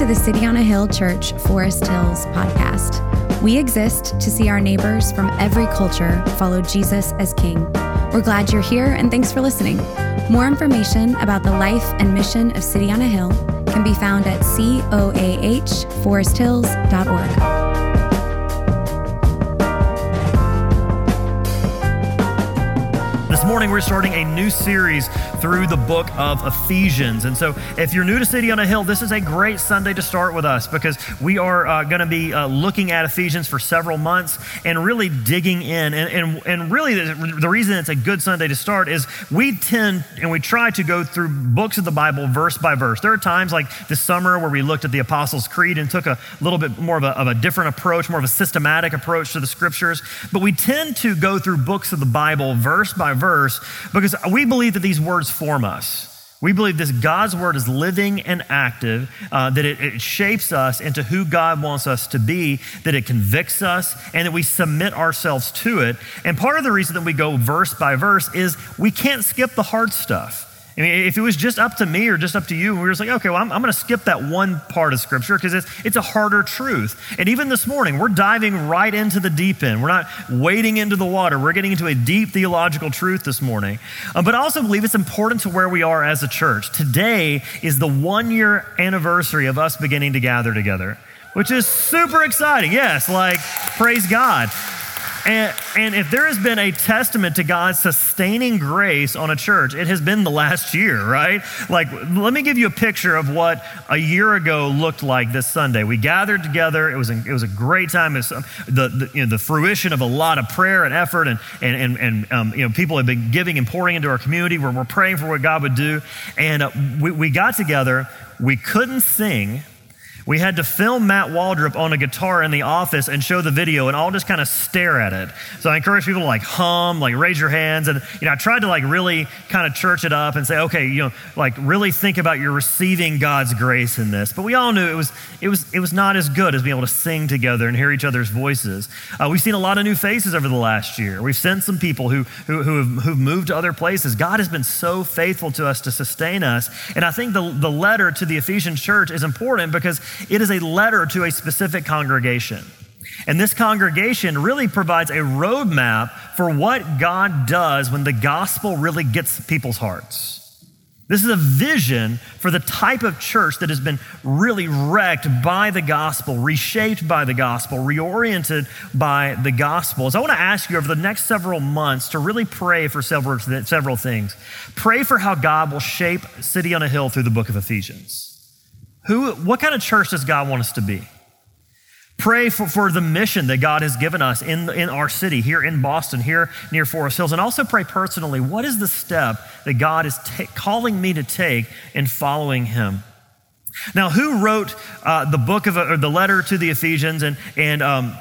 to the City on a Hill Church Forest Hills podcast. We exist to see our neighbors from every culture follow Jesus as King. We're glad you're here and thanks for listening. More information about the life and mission of City on a Hill can be found at coahforesthills.org. This morning, we're starting a new series through the book of Ephesians. And so, if you're new to City on a Hill, this is a great Sunday to start with us because we are uh, going to be uh, looking at Ephesians for several months and really digging in. And, and, and really, the, reason it's a good Sunday to start is we tend and we try to go through books of the Bible verse by verse. There are times like this summer where we looked at the Apostles' Creed and took a little bit more of a, of a different approach, more of a systematic approach to the scriptures. But we tend to go through books of the Bible verse by verse because we believe that these words form us. We believe this God's word is living and active, uh, that it, it, shapes us into who God wants us to be, that it convicts us, and that we submit ourselves to it. And part of the reason that we go verse by verse is we can't skip the hard stuff. I mean, if it was just up to me or just up to you, we were just like, okay, well, I'm, I'm going to skip that one part of Scripture because it's, it's a harder truth. And even this morning, we're diving right into the deep end. We're not wading into the water. We're getting into a deep theological truth this morning. Uh, but I also believe it's important to where we are as a church. Today is the one year anniversary of us beginning to gather together, which is super exciting. Yes, like, praise God. And, and, if there has been a testament to God's sustaining grace on a church, it has been the last year, right? Like, let me give you a picture of what a year ago looked like this Sunday. We gathered together. It was a, it was a great time. It was um, the, the, you know, the fruition of a lot of prayer and effort, and, and, and, and um, you know, people have been giving and pouring into our community. We're, we're praying for what God would do. And uh, we, we got together. We couldn't sing we had to film Matt Waldrop on a guitar in the office and show the video and all just kind of stare at it. So I encourage people to like hum, like raise your hands. And, you know, I tried to like really kind of church it up and say, okay, you know, like really think about your receiving God's grace in this. But we all knew it was, it was, it was not as good as being able to sing together and hear each other's voices. Uh, we've seen a lot of new faces over the last year. We've sent some people who, who, who have, who've moved to other places. God has been so faithful to us to sustain us. And I think the, the letter to the Ephesian church is important because it is a letter to a specific congregation. And this congregation really provides a roadmap for what God does when the gospel really gets people's hearts. This is a vision for the type of church that has been really wrecked by the gospel, reshaped by the gospel, reoriented by the gospel. So I want to ask you over the next several months to really pray for several, several things. Pray for how God will shape City on a Hill through the book of Ephesians. Who, what kind of church does God want us to be? Pray for, for the mission that God has given us in, in our city, here in Boston, here near Forest Hills. And also pray personally what is the step that God is ta- calling me to take in following Him? Now, who wrote uh, the book of, or the letter to the Ephesians and, and um,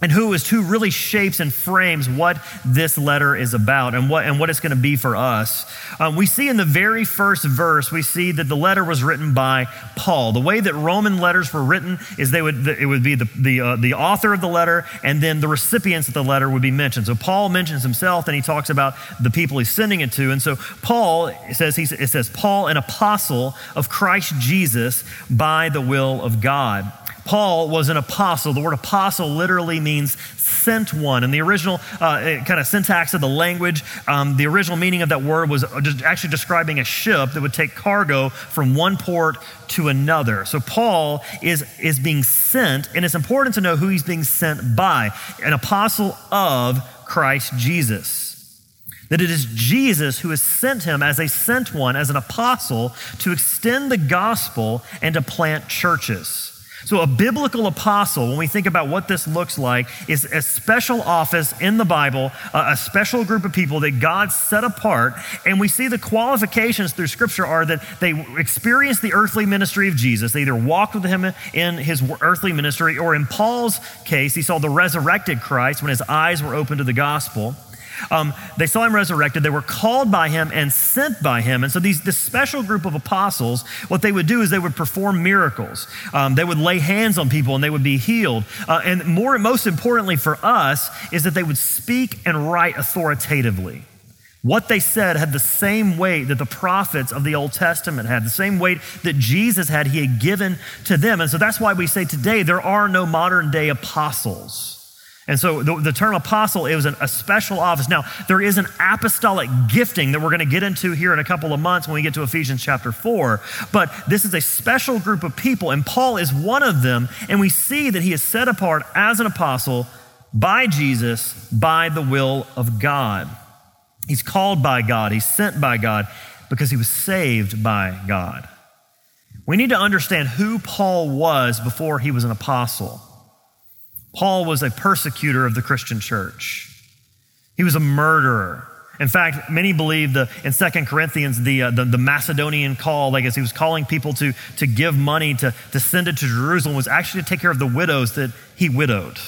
and who is who really shapes and frames what this letter is about and what and what it's going to be for us. Um, we see in the very first verse we see that the letter was written by Paul. The way that Roman letters were written is they would it would be the the uh, the author of the letter and then the recipients of the letter would be mentioned. So Paul mentions himself and he talks about the people he's sending it to. And so Paul says he it says Paul an apostle of Christ Jesus by the will of God. Paul was an apostle. The word apostle literally means sent one. And the original uh, kind of syntax of the language, um, the original meaning of that word was actually describing a ship that would take cargo from one port to another. So Paul is, is being sent, and it's important to know who he's being sent by an apostle of Christ Jesus. That it is Jesus who has sent him as a sent one, as an apostle, to extend the gospel and to plant churches. So, a biblical apostle, when we think about what this looks like, is a special office in the Bible, a special group of people that God set apart. And we see the qualifications through Scripture are that they experienced the earthly ministry of Jesus. They either walked with him in his earthly ministry, or in Paul's case, he saw the resurrected Christ when his eyes were open to the gospel. Um, they saw him resurrected. They were called by him and sent by him. And so, these, this special group of apostles, what they would do is they would perform miracles. Um, they would lay hands on people and they would be healed. Uh, and more, most importantly for us, is that they would speak and write authoritatively. What they said had the same weight that the prophets of the Old Testament had, the same weight that Jesus had, he had given to them. And so that's why we say today there are no modern day apostles. And so the, the term apostle, it was an, a special office. Now, there is an apostolic gifting that we're going to get into here in a couple of months when we get to Ephesians chapter 4. But this is a special group of people, and Paul is one of them. And we see that he is set apart as an apostle by Jesus by the will of God. He's called by God, he's sent by God because he was saved by God. We need to understand who Paul was before he was an apostle. Paul was a persecutor of the Christian church. He was a murderer. In fact, many believe the, in Second Corinthians, the, uh, the, the, Macedonian call, like as he was calling people to, to give money to, to send it to Jerusalem, was actually to take care of the widows that he widowed.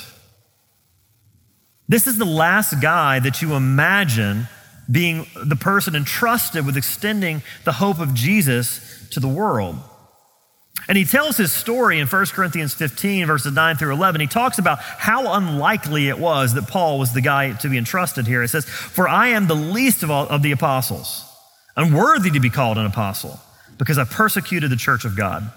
This is the last guy that you imagine being the person entrusted with extending the hope of Jesus to the world. And he tells his story in 1 Corinthians 15, verses 9 through 11. He talks about how unlikely it was that Paul was the guy to be entrusted here. It says, For I am the least of all of the apostles, unworthy to be called an apostle, because I persecuted the church of God.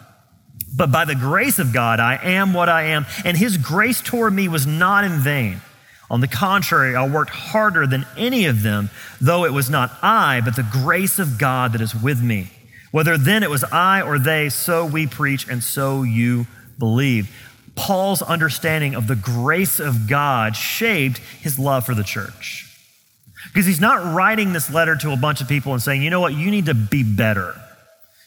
But by the grace of God, I am what I am, and his grace toward me was not in vain. On the contrary, I worked harder than any of them, though it was not I, but the grace of God that is with me. Whether then it was I or they, so we preach and so you believe. Paul's understanding of the grace of God shaped his love for the church. Because he's not writing this letter to a bunch of people and saying, you know what, you need to be better.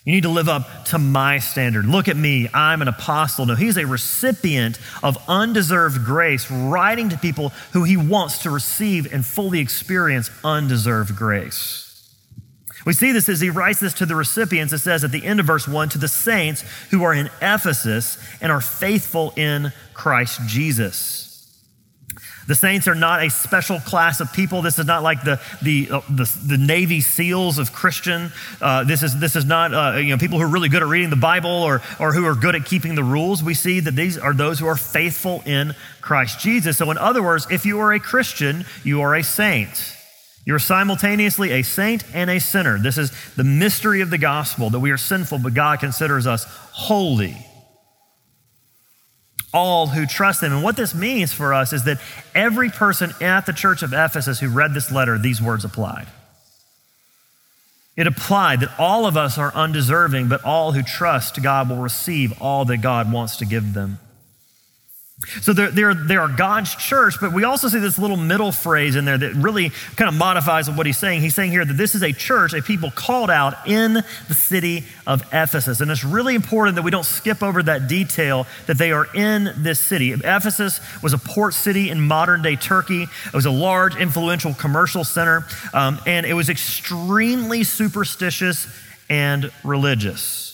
You need to live up to my standard. Look at me, I'm an apostle. No, he's a recipient of undeserved grace, writing to people who he wants to receive and fully experience undeserved grace. We see this as he writes this to the recipients. It says at the end of verse 1 to the saints who are in Ephesus and are faithful in Christ Jesus. The saints are not a special class of people. This is not like the, the, uh, the, the, Navy SEALs of Christian. Uh, this, is, this is not uh, you know, people who are really good at reading the Bible or, or who are good at keeping the rules. We see that these are those who are faithful in Christ Jesus. So, in other words, if you are a Christian, you are a saint. You're simultaneously a saint and a sinner. This is the mystery of the gospel that we are sinful, but God considers us holy all who trust him. And what this means for us is that every person at the church of Ephesus who read this letter, these words applied. It applied that all of us are undeserving, but all who trust God will receive all that God wants to give them. So there, there, there are God's church, but we also see this little middle phrase in there that really kind of modifies what he's saying. He's saying here that this is a church, a people called out in the city of Ephesus. And it's really important that we don't skip over that detail that they are in this city. Ephesus was a port city in modern day Turkey, it was a large, influential commercial center, um, and it was extremely superstitious and religious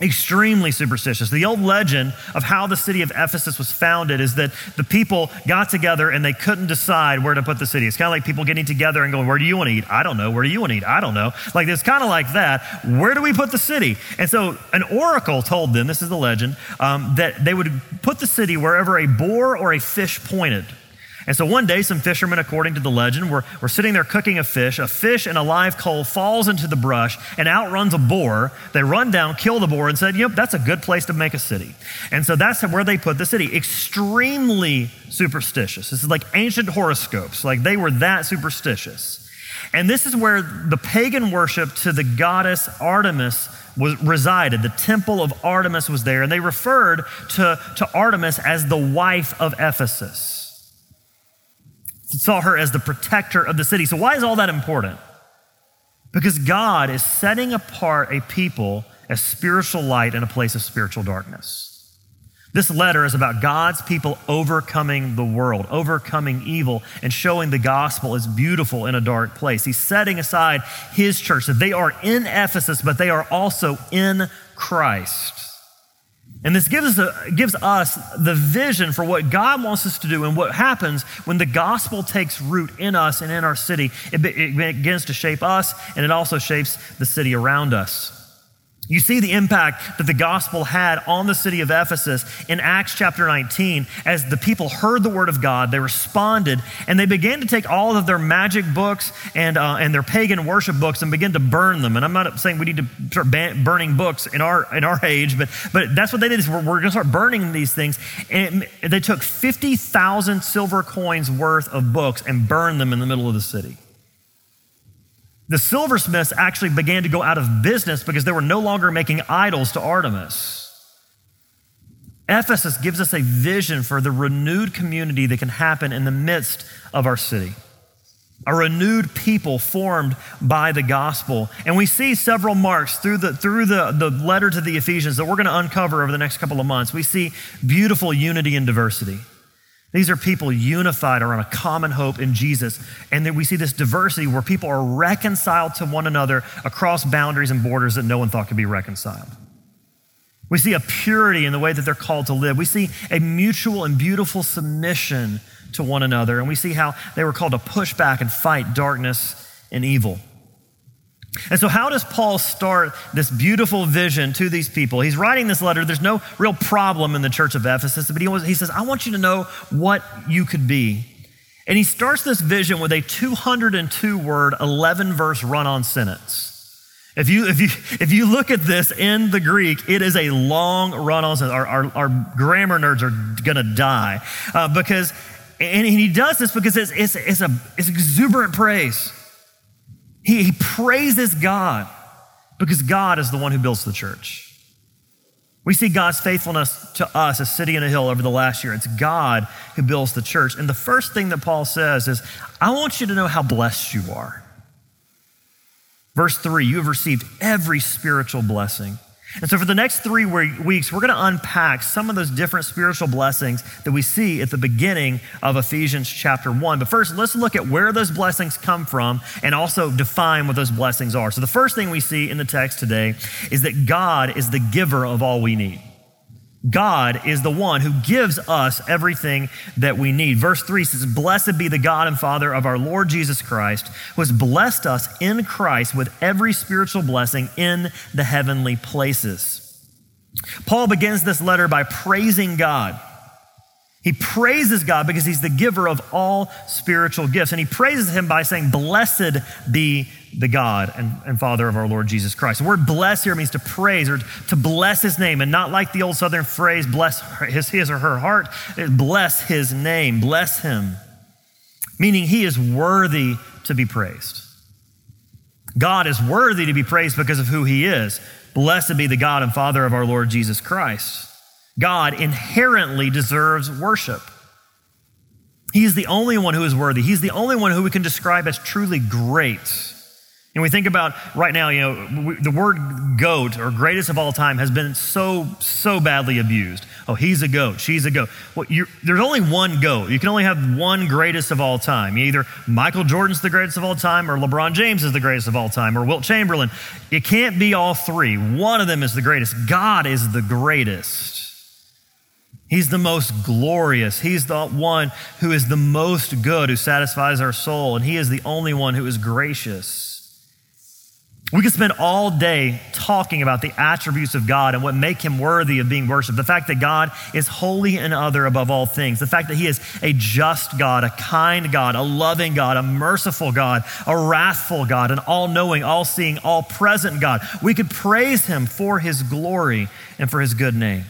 extremely superstitious. The old legend of how the city of Ephesus was founded is that the people got together and they couldn't decide where to put the city. It's kind of like people getting together and going, Where do you want to eat? I don't know. Where do you want to eat? I don't know. Like it's kind of like that. Where do we put the city? And so an oracle told them, this is the legend, um, that they would put the city wherever a boar or a fish pointed. And so one day, some fishermen, according to the legend, were, were sitting there cooking a fish. A fish in a live coal falls into the brush and outruns a boar. They run down, kill the boar, and said, Yep, that's a good place to make a city. And so that's where they put the city. Extremely superstitious. This is like ancient horoscopes. Like they were that superstitious. And this is where the pagan worship to the goddess Artemis was resided. The temple of Artemis was there, and they referred to, to Artemis as the wife of Ephesus saw her as the protector of the city. So, why is all that important? Because God is setting apart a people as spiritual light in a place of spiritual darkness. This letter is about God's people overcoming the world, overcoming evil, and showing the gospel is beautiful in a dark place. He's setting aside his church, that they are in Ephesus, but they are also in Christ. And this gives us, a, gives us the vision for what God wants us to do and what happens when the gospel takes root in us and in our city. It, it begins to shape us and it also shapes the city around us. You see the impact that the gospel had on the city of Ephesus in Acts chapter 19. As the people heard the word of God, they responded and they began to take all of their magic books and, uh, and their pagan worship books and begin to burn them. And I'm not saying we need to start ban- burning books in our, in our age, but, but that's what they did is we're, we're going to start burning these things. And it, they took 50,000 silver coins worth of books and burned them in the middle of the city. The silversmiths actually began to go out of business because they were no longer making idols to Artemis. Ephesus gives us a vision for the renewed community that can happen in the midst of our city. A renewed people formed by the gospel. And we see several marks through the, through the, the letter to the Ephesians that we're going to uncover over the next couple of months. We see beautiful unity and diversity. These are people unified around a common hope in Jesus. And we see this diversity where people are reconciled to one another across boundaries and borders that no one thought could be reconciled. We see a purity in the way that they're called to live. We see a mutual and beautiful submission to one another. And we see how they were called to push back and fight darkness and evil. And so, how does Paul start this beautiful vision to these people? He's writing this letter. There's no real problem in the church of Ephesus, but he, he says, I want you to know what you could be. And he starts this vision with a 202 word, 11 verse run on sentence. If you, if, you, if you look at this in the Greek, it is a long run on sentence. Our, our, our grammar nerds are going to die uh, because, and he does this because it's, it's, it's, a, it's exuberant praise. He, he praises God because God is the one who builds the church. We see God's faithfulness to us, a City on a Hill, over the last year. It's God who builds the church. And the first thing that Paul says is, I want you to know how blessed you are. Verse three, you have received every spiritual blessing. And so, for the next three weeks, we're going to unpack some of those different spiritual blessings that we see at the beginning of Ephesians chapter one. But first, let's look at where those blessings come from and also define what those blessings are. So, the first thing we see in the text today is that God is the giver of all we need. God is the one who gives us everything that we need. Verse 3 says, Blessed be the God and Father of our Lord Jesus Christ, who has blessed us in Christ with every spiritual blessing in the heavenly places. Paul begins this letter by praising God. He praises God because he's the giver of all spiritual gifts. And he praises him by saying, Blessed be the God and, and, Father of our Lord Jesus Christ. The word bless here means to praise or to bless his name, and not like the old Southern phrase, bless his, his or her heart, bless his name, bless him, meaning he is worthy to be praised. God is worthy to be praised because of who he is. Blessed be the God and Father of our Lord Jesus Christ. God inherently deserves worship. He is the only one who is worthy. He's the only one who we can describe as truly great. And we think about right now, you know, the word goat or greatest of all time has been so, so badly abused. Oh, he's a goat, she's a goat. Well, there's only one goat. You can only have one greatest of all time. Either Michael Jordan's the greatest of all time, or LeBron James is the greatest of all time, or Wilt Chamberlain. It can't be all three. One of them is the greatest. God is the greatest. He's the most glorious. He's the one who is the most good, who satisfies our soul, and He is the only one who is gracious. We could spend all day talking about the attributes of God and what make him worthy of being worshiped. The fact that God is holy and other above all things. The fact that he is a just God, a kind God, a loving God, a merciful God, a wrathful God, an all knowing, all seeing, all present God. We could praise him for his glory and for his good name.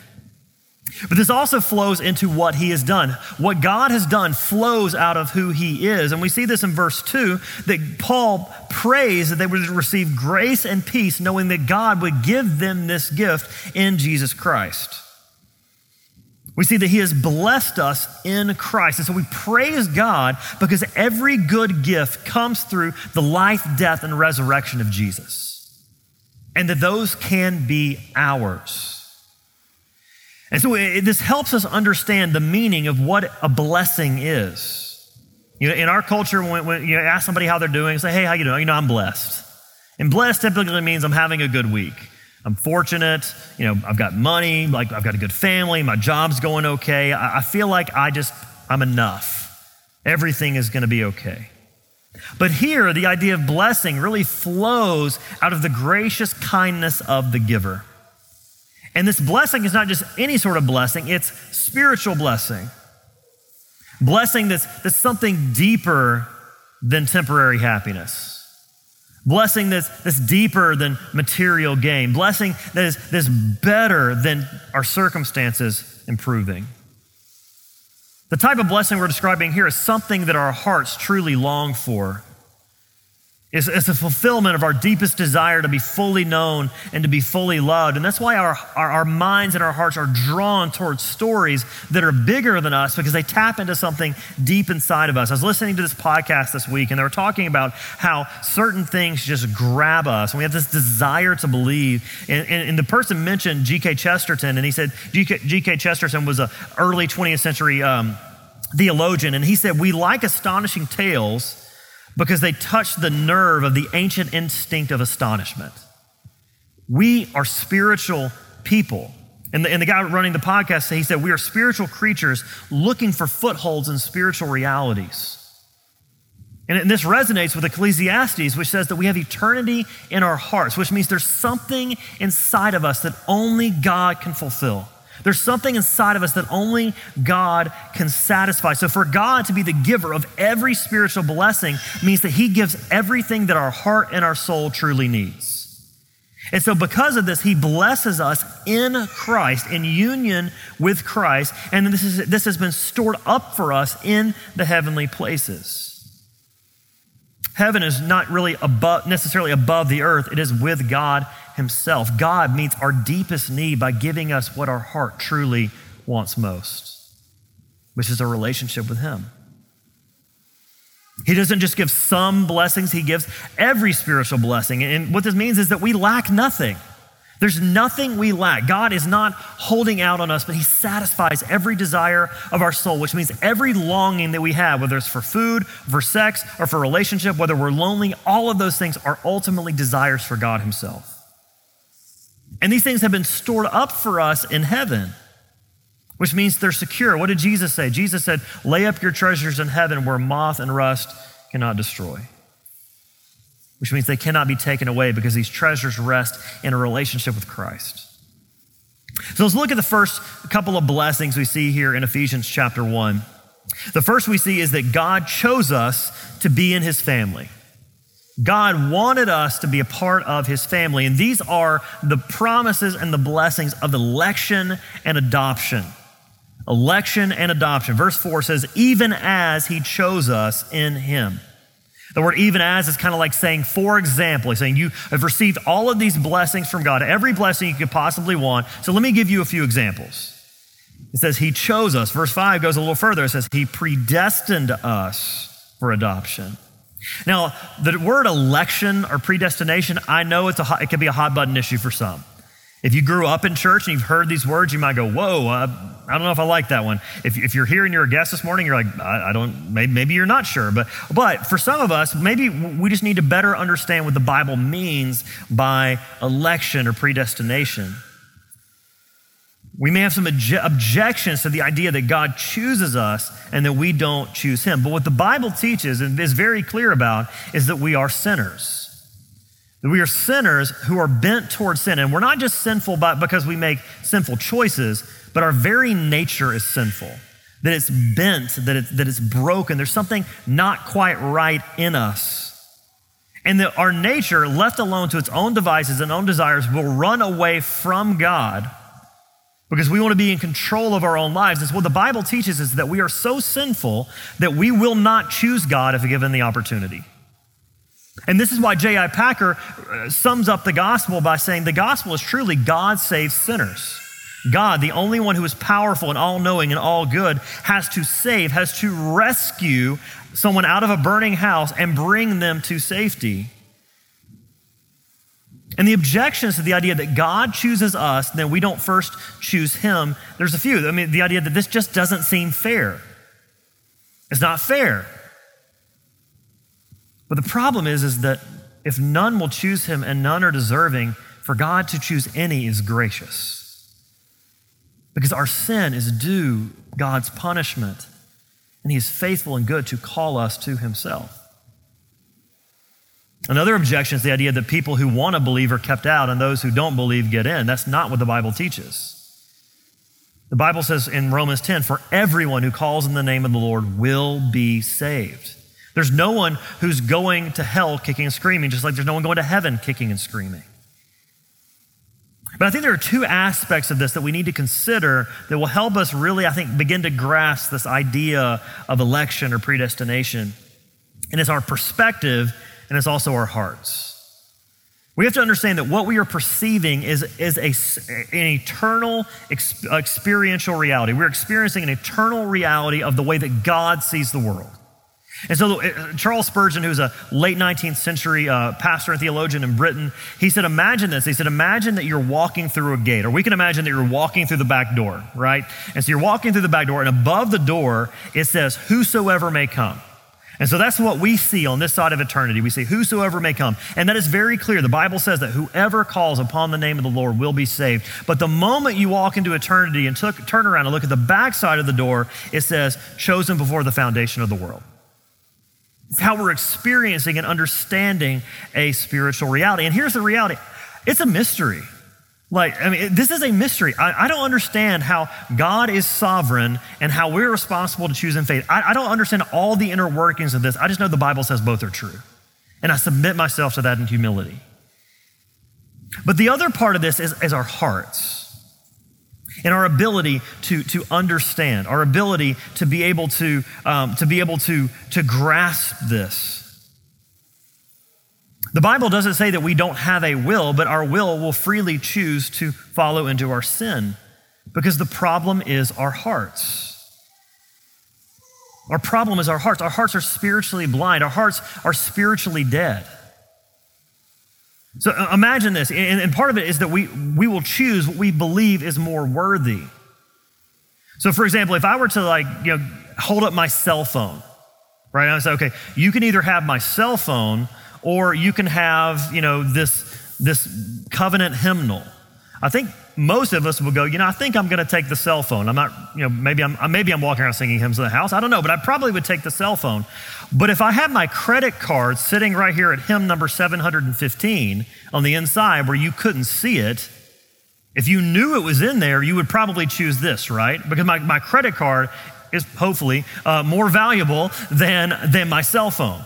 But this also flows into what he has done. What God has done flows out of who he is. And we see this in verse 2 that Paul prays that they would receive grace and peace, knowing that God would give them this gift in Jesus Christ. We see that he has blessed us in Christ. And so we praise God because every good gift comes through the life, death, and resurrection of Jesus. And that those can be ours. And so it, this helps us understand the meaning of what a blessing is. You know, in our culture, when, when you ask somebody how they're doing, say, hey, how you doing? You know, I'm blessed. And blessed typically means I'm having a good week. I'm fortunate. You know, I've got money. Like I've got a good family. My job's going okay. I, I feel like I just, I'm enough. Everything is going to be okay. But here, the idea of blessing really flows out of the gracious kindness of the giver. And this blessing is not just any sort of blessing, it's spiritual blessing. Blessing that's, that's something deeper than temporary happiness. Blessing that's, that's deeper than material gain. Blessing that is, that is better than our circumstances improving. The type of blessing we're describing here is something that our hearts truly long for. It's, it's, a fulfillment of our deepest desire to be fully known and to be fully loved. And that's why our, our, our, minds and our hearts are drawn towards stories that are bigger than us because they tap into something deep inside of us. I was listening to this podcast this week and they were talking about how certain things just grab us. And we have this desire to believe. And, and, and the person mentioned G.K. Chesterton, and he said G.K. Chesterton was an early 20th century um, theologian. And he said, We like astonishing tales because they touch the nerve of the ancient instinct of astonishment. We are spiritual people. And the, and the guy running the podcast, he said, We are spiritual creatures looking for footholds in spiritual realities. And this resonates with Ecclesiastes, which says that we have eternity in our hearts, which means there's something inside of us that only God can fulfill. There's something inside of us that only God can satisfy. So, for God to be the giver of every spiritual blessing means that He gives everything that our heart and our soul truly needs. And so, because of this, He blesses us in Christ, in union with Christ, and this, is, this has been stored up for us in the heavenly places. Heaven is not really above, necessarily above the earth, it is with God Himself. God meets our deepest need by giving us what our heart truly wants most, which is a relationship with Him. He doesn't just give some blessings, He gives every spiritual blessing. And what this means is that we lack nothing. There's nothing we lack. God is not holding out on us, but He satisfies every desire of our soul, which means every longing that we have, whether it's for food, for sex, or for relationship, whether we're lonely, all of those things are ultimately desires for God Himself. And these things have been stored up for us in heaven, which means they're secure. What did Jesus say? Jesus said, Lay up your treasures in heaven where moth and rust cannot destroy which means they cannot be taken away because these treasures rest in a relationship with Christ. So let's look at the first couple of blessings we see here in Ephesians chapter 1. The first we see is that God chose us to be in his family. God wanted us to be a part of his family, and these are the promises and the blessings of election and adoption. Election and adoption. Verse 4 says, Even as he chose us in him. The word even as is kind of like saying, for example, he's saying you have received all of these blessings from God, every blessing you could possibly want. So let me give you a few examples. It says, He chose us. Verse 5 goes a little further. It says, He predestined us for adoption. Now, the word election or predestination, I know it's a hot, it can be a hot button issue for some. If you grew up in church and you've heard these words, you might go, Whoa, uh, I don't know if I like that one. If, if you're here and you're a guest this morning, you're like, I, I don't, maybe, maybe, you're not sure. But, but for some of us, maybe we just need to better understand what the Bible means by election or predestination. We may have some obje- objections to the idea that God chooses us and that we don't choose Him. But what the Bible teaches and is very clear about is that we are sinners. That we are sinners who are bent towards sin. And we're not just sinful because we make sinful choices, but our very nature is sinful. That it's bent, that, it, that it's broken. There's something not quite right in us. And that our nature, left alone to its own devices and own desires, will run away from God because we want to be in control of our own lives. So what the Bible teaches is that we are so sinful that we will not choose God if given the opportunity. And this is why J.I. Packer uh, sums up the gospel by saying the gospel is truly God saves sinners. God, the only one who is powerful and all knowing and all good, has to save, has to rescue someone out of a burning house and bring them to safety. And the objections to the idea that God chooses us, then we don't first choose Him, there's a few. I mean, the idea that this just doesn't seem fair. It's not fair. But the problem is, is that if none will choose him and none are deserving, for God to choose any is gracious. Because our sin is due God's punishment, and he is faithful and good to call us to himself. Another objection is the idea that people who want to believe are kept out and those who don't believe get in. That's not what the Bible teaches. The Bible says in Romans 10 for everyone who calls in the name of the Lord will be saved. There's no one who's going to hell kicking and screaming, just like there's no one going to heaven kicking and screaming. But I think there are two aspects of this that we need to consider that will help us really, I think, begin to grasp this idea of election or predestination. And it's our perspective and it's also our hearts. We have to understand that what we are perceiving is, is a, an eternal ex, experiential reality. We're experiencing an eternal reality of the way that God sees the world. And so uh, Charles Spurgeon, who's a late 19th century uh, pastor and theologian in Britain, he said, imagine this. He said, imagine that you're walking through a gate, or we can imagine that you're walking through the back door, right? And so you're walking through the back door, and above the door, it says, whosoever may come. And so that's what we see on this side of eternity. We see whosoever may come. And that is very clear. The Bible says that whoever calls upon the name of the Lord will be saved. But the moment you walk into eternity and took, turn around and look at the back side of the door, it says, chosen before the foundation of the world. It's how we're experiencing and understanding a spiritual reality. And here's the reality it's a mystery. Like, I mean, this is a mystery. I, I, don't understand how God is sovereign and how we're responsible to choose in faith. I, I don't understand all the inner workings of this. I just know the Bible says both are true. And I submit myself to that in humility. But the other part of this is, is our hearts and our ability to, to understand, our ability to be able to, um, to be able to, to grasp this. The Bible doesn't say that we don't have a will, but our will will freely choose to follow into our sin because the problem is our hearts. Our problem is our hearts. Our hearts are spiritually blind, our hearts are spiritually dead. So uh, imagine this, and, part of it is that we, we will choose what we believe is more worthy. So, for example, if I were to like, you know, hold up my cell phone, right? I say, okay, you can either have my cell phone or you can have, you know, this, this covenant hymnal. I think most of us will go, you know, I think I'm going to take the cell phone. I'm not, you know, maybe I'm, maybe I'm walking around singing hymns in the house. I don't know, but I probably would take the cell phone. But if I have my credit card sitting right here at hymn number 715 on the inside where you couldn't see it, if you knew it was in there, you would probably choose this, right? Because my, my credit card is hopefully uh, more valuable than, than my cell phone.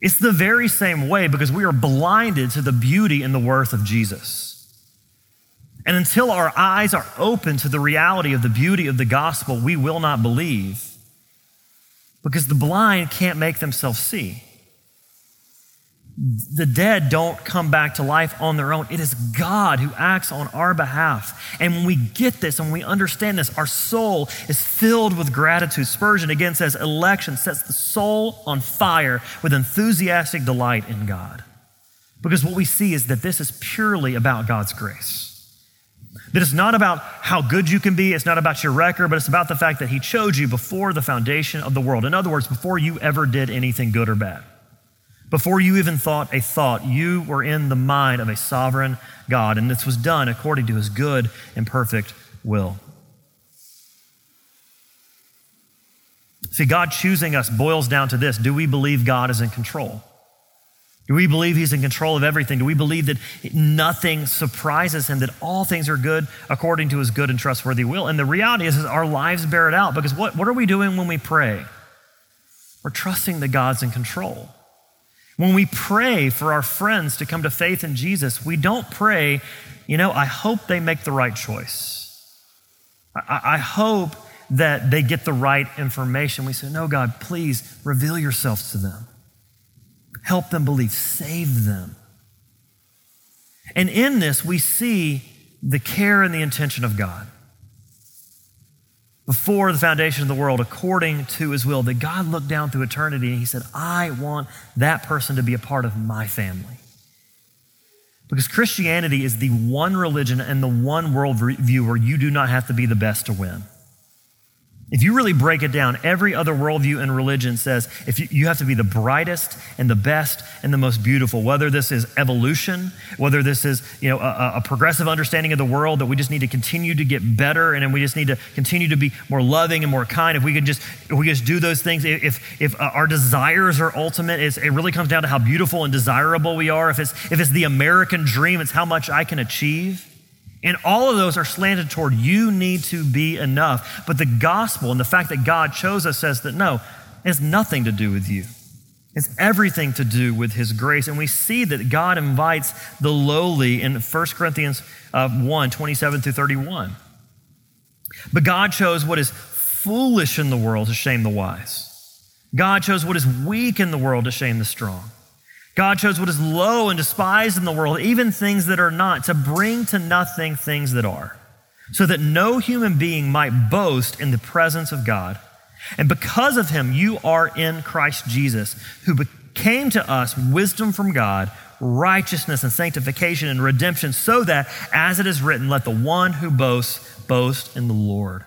It's the very same way because we are blinded to the beauty and the worth of Jesus. And until our eyes are open to the reality of the beauty of the gospel, we will not believe because the blind can't make themselves see. The dead don't come back to life on their own. It is God who acts on our behalf. And when we get this and we understand this, our soul is filled with gratitude. Spurgeon again says, election sets the soul on fire with enthusiastic delight in God. Because what we see is that this is purely about God's grace. That it's not about how good you can be, it's not about your record, but it's about the fact that He chose you before the foundation of the world. In other words, before you ever did anything good or bad. Before you even thought a thought, you were in the mind of a sovereign God, and this was done according to His good and perfect will. See, God choosing us boils down to this do we believe God is in control? Do we believe he's in control of everything? Do we believe that nothing surprises him, that all things are good according to his good and trustworthy will? And the reality is, is our lives bear it out because what, what are we doing when we pray? We're trusting that God's in control. When we pray for our friends to come to faith in Jesus, we don't pray, you know, I hope they make the right choice. I, I hope that they get the right information. We say, no, God, please reveal yourself to them. Help them believe, save them. And in this, we see the care and the intention of God. Before the foundation of the world, according to his will, that God looked down through eternity and he said, I want that person to be a part of my family. Because Christianity is the one religion and the one worldview where you do not have to be the best to win. If you really break it down, every other worldview and religion says if you, you, have to be the brightest and the best and the most beautiful, whether this is evolution, whether this is you know a, a progressive understanding of the world that we just need to continue to get better and we just need to continue to be more loving and more kind. If we could just we just do those things, if if uh, our desires are ultimate, it really comes down to how beautiful and desirable we are. If it's if it's the American dream, it's how much I can achieve. And all of those are slanted toward you need to be enough. But the gospel and the fact that God chose us says that no, it has nothing to do with you. It's everything to do with his grace. And we see that God invites the lowly in 1 Corinthians uh, 1 27 through 31. But God chose what is foolish in the world to shame the wise. God chose what is weak in the world to shame the strong. God chose what is low and despised in the world, even things that are not, to bring to nothing things that are, so that no human being might boast in the presence of God. And because of him, you are in Christ Jesus, who became to us wisdom from God, righteousness and sanctification and redemption, so that, as it is written, let the one who boasts boast in the Lord.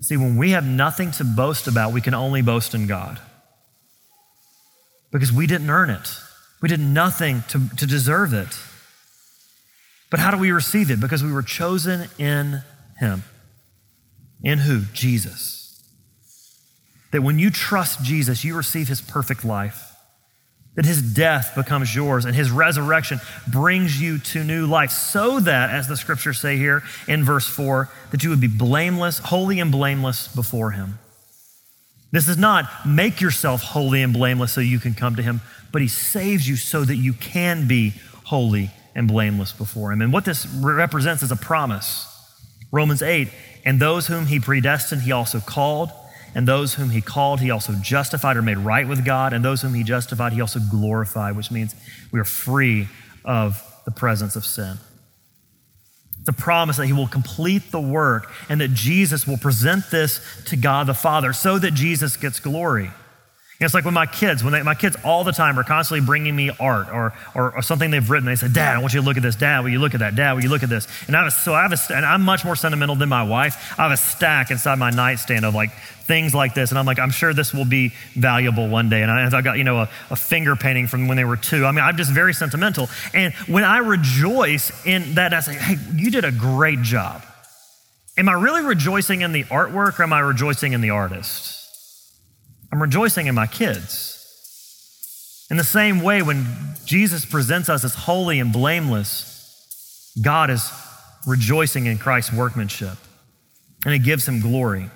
See, when we have nothing to boast about, we can only boast in God because we didn't earn it. We did nothing to, to deserve it. But how do we receive it? Because we were chosen in Him. In who? Jesus. That when you trust Jesus, you receive His perfect life. That His death becomes yours and His resurrection brings you to new life, so that, as the scriptures say here in verse 4, that you would be blameless, holy and blameless before Him. This is not make yourself holy and blameless so you can come to him, but he saves you so that you can be holy and blameless before him. And what this represents is a promise. Romans 8, and those whom he predestined, he also called. And those whom he called, he also justified or made right with God. And those whom he justified, he also glorified, which means we are free of the presence of sin. A promise that he will complete the work and that Jesus will present this to God the Father so that Jesus gets glory. It's like with my kids, when they, my kids all the time are constantly bringing me art or, or, or, something they've written. They say, Dad, I want you to look at this. Dad, will you look at that? Dad, will you look at this? And I have a, so I have a, and I'm much more sentimental than my wife. I have a stack inside my nightstand of like things like this. And I'm like, I'm sure this will be valuable one day. And I, I got, you know, a, a, finger painting from when they were two. I mean, I'm just very sentimental. And when I rejoice in that, I say, hey, you did a great job. Am I really rejoicing in the artwork or am I rejoicing in the artist? I'm rejoicing in my kids. In the same way, when Jesus presents us as holy and blameless, God is rejoicing in Christ's workmanship and it gives him glory.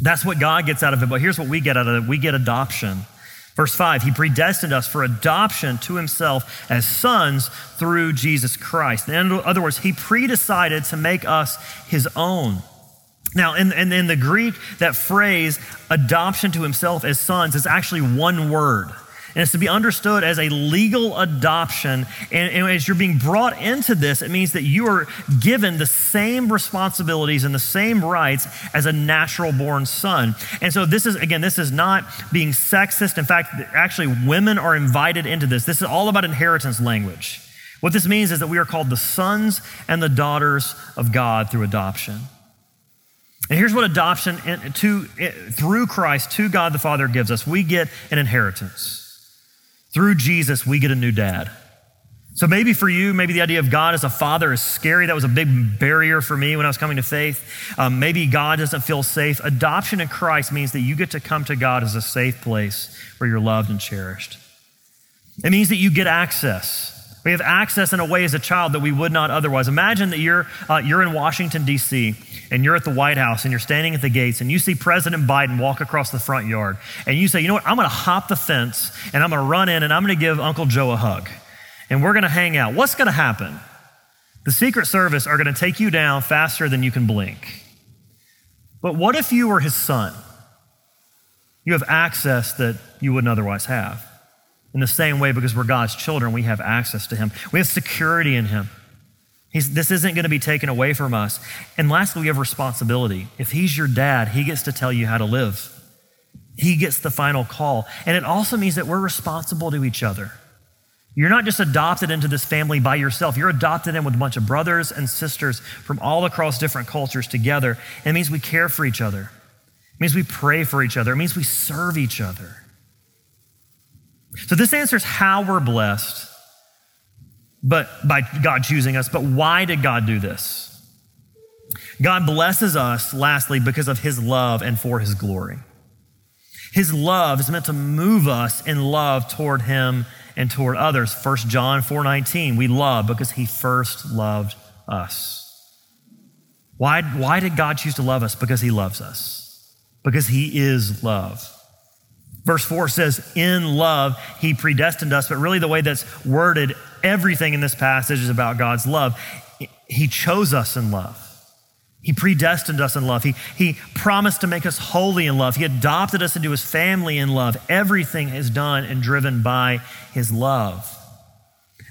That's what God gets out of it. But here's what we get out of it we get adoption. Verse 5 He predestined us for adoption to Himself as sons through Jesus Christ. In other words, He predecided to make us His own. Now, in, in, in the Greek, that phrase, adoption to Himself as sons, is actually one word. And it's to be understood as a legal adoption. And, and, as you're being brought into this, it means that you are given the same responsibilities and the same rights as a natural born son. And so, this is, again, this is not being sexist. In fact, actually, women are invited into this. This is all about inheritance language. What this means is that we are called the sons and the daughters of God through adoption. And here's what adoption to, through Christ to God the Father gives us we get an inheritance. Through Jesus, we get a new dad. So maybe for you, maybe the idea of God as a father is scary. That was a big barrier for me when I was coming to faith. Um, maybe God doesn't feel safe. Adoption in Christ means that you get to come to God as a safe place where you're loved and cherished. It means that you get access. We have access in a way as a child that we would not otherwise. Imagine that you're, uh, you're in Washington, D.C., and you're at the White House and you're standing at the gates and you see President Biden walk across the front yard. And you say, you know what, I'm going to hop the fence and I'm going to run in and I'm going to give Uncle Joe a hug. And we're going to hang out. What's going to happen? The Secret Service are going to take you down faster than you can blink. But what if you were his son? You have access that you wouldn't otherwise have. In the same way, because we're God's children, we have access to Him. We have security in Him. He's, this isn't going to be taken away from us. And lastly, we have responsibility. If He's your dad, He gets to tell you how to live, He gets the final call. And it also means that we're responsible to each other. You're not just adopted into this family by yourself. You're adopted in with a bunch of brothers and sisters from all across different cultures together. It means we care for each other. It means we pray for each other. It means we serve each other. So this answers how we're blessed, but by God choosing us. But why did God do this? God blesses us, lastly, because of his love and for his glory. His love is meant to move us in love toward him and toward others. 1 John 4:19, we love because he first loved us. Why, why did God choose to love us? Because he loves us. Because he is love. Verse 4 says, In love, he predestined us. But really, the way that's worded, everything in this passage is about God's love. He chose us in love. He predestined us in love. He, he promised to make us holy in love. He adopted us into his family in love. Everything is done and driven by his love.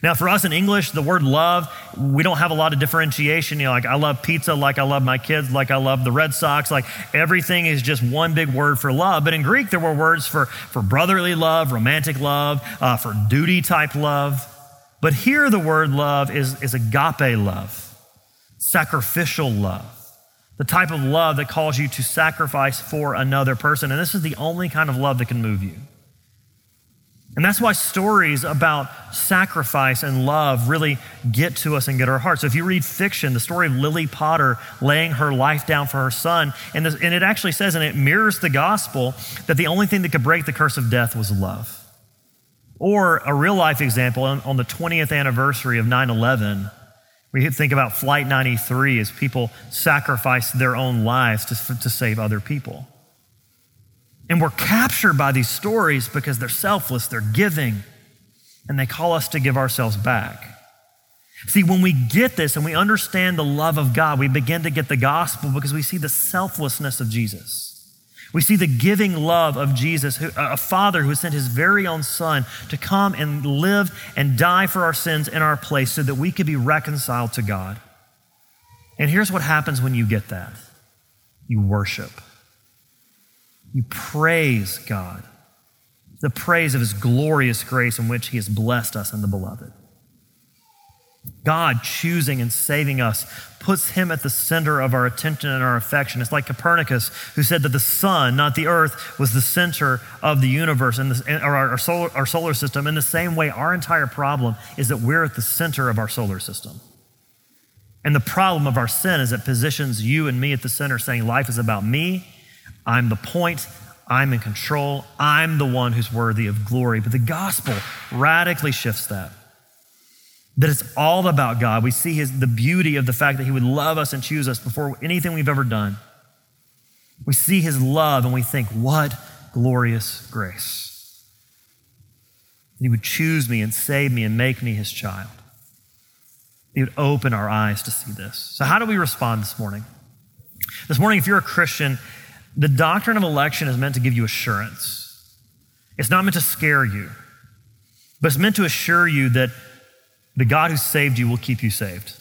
Now, for us in English, the word love, we don't have a lot of differentiation. You know, like I love pizza, like I love my kids, like I love the Red Sox. Like everything is just one big word for love. But in Greek, there were words for, for brotherly love, romantic love, uh, for duty type love. But here, the word love is, is agape love, sacrificial love the type of love that calls you to sacrifice for another person. And this is the only kind of love that can move you. And that's why stories about sacrifice and love really get to us and get our hearts. So if you read fiction, the story of Lily Potter laying her life down for her son, and, this, and it actually says, and it mirrors the gospel, that the only thing that could break the curse of death was love. Or a real life example on, on the 20th anniversary of 9 11 we think about Flight 93 as people sacrifice their own lives to, to save other people. And we're captured by these stories because they're selfless, they're giving, and they call us to give ourselves back. See, when we get this and we understand the love of God, we begin to get the gospel because we see the selflessness of Jesus. We see the giving love of Jesus, a father who sent his very own son to come and live and die for our sins in our place so that we could be reconciled to God. And here's what happens when you get that you worship, you praise God, the praise of his glorious grace in which he has blessed us in the beloved. God choosing and saving us puts him at the center of our attention and our affection. It's like Copernicus, who said that the sun, not the earth, was the center of the universe and our, solar, our solar system. In the same way, our entire problem is that we're at the center of our solar system. And the problem of our sin is it positions you and me at the center, saying, Life is about me. I'm the point. I'm in control. I'm the one who's worthy of glory. But the gospel radically shifts that that it's all about God. We see his, the beauty of the fact that he would love us and choose us before anything we've ever done. We see his love and we think, what glorious grace. He would choose me and save me and make me his child. He would open our eyes to see this. So, how do we respond this morning? This morning, if you're a Christian, the doctrine of election is meant to give you assurance. It's not meant to scare you, but it's meant to assure you that the God who saved you will keep you saved.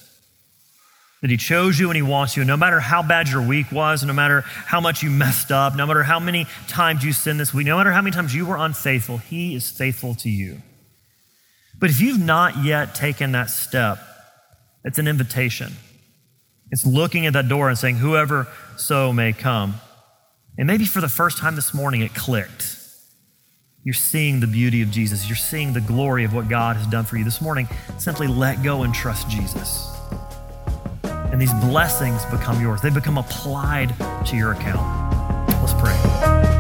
That He chose you and He wants you. No matter how bad your week was, no matter how much you messed up, no matter how many times you sinned this week, no matter how many times you were unfaithful, He is faithful to you. But if you've not yet taken that step, it's an invitation. It's looking at that door and saying, Whoever so may come. And maybe for the first time this morning, it clicked. You're seeing the beauty of Jesus. You're seeing the glory of what God has done for you. This morning, simply let go and trust Jesus. And these blessings become yours, they become applied to your account. Let's pray.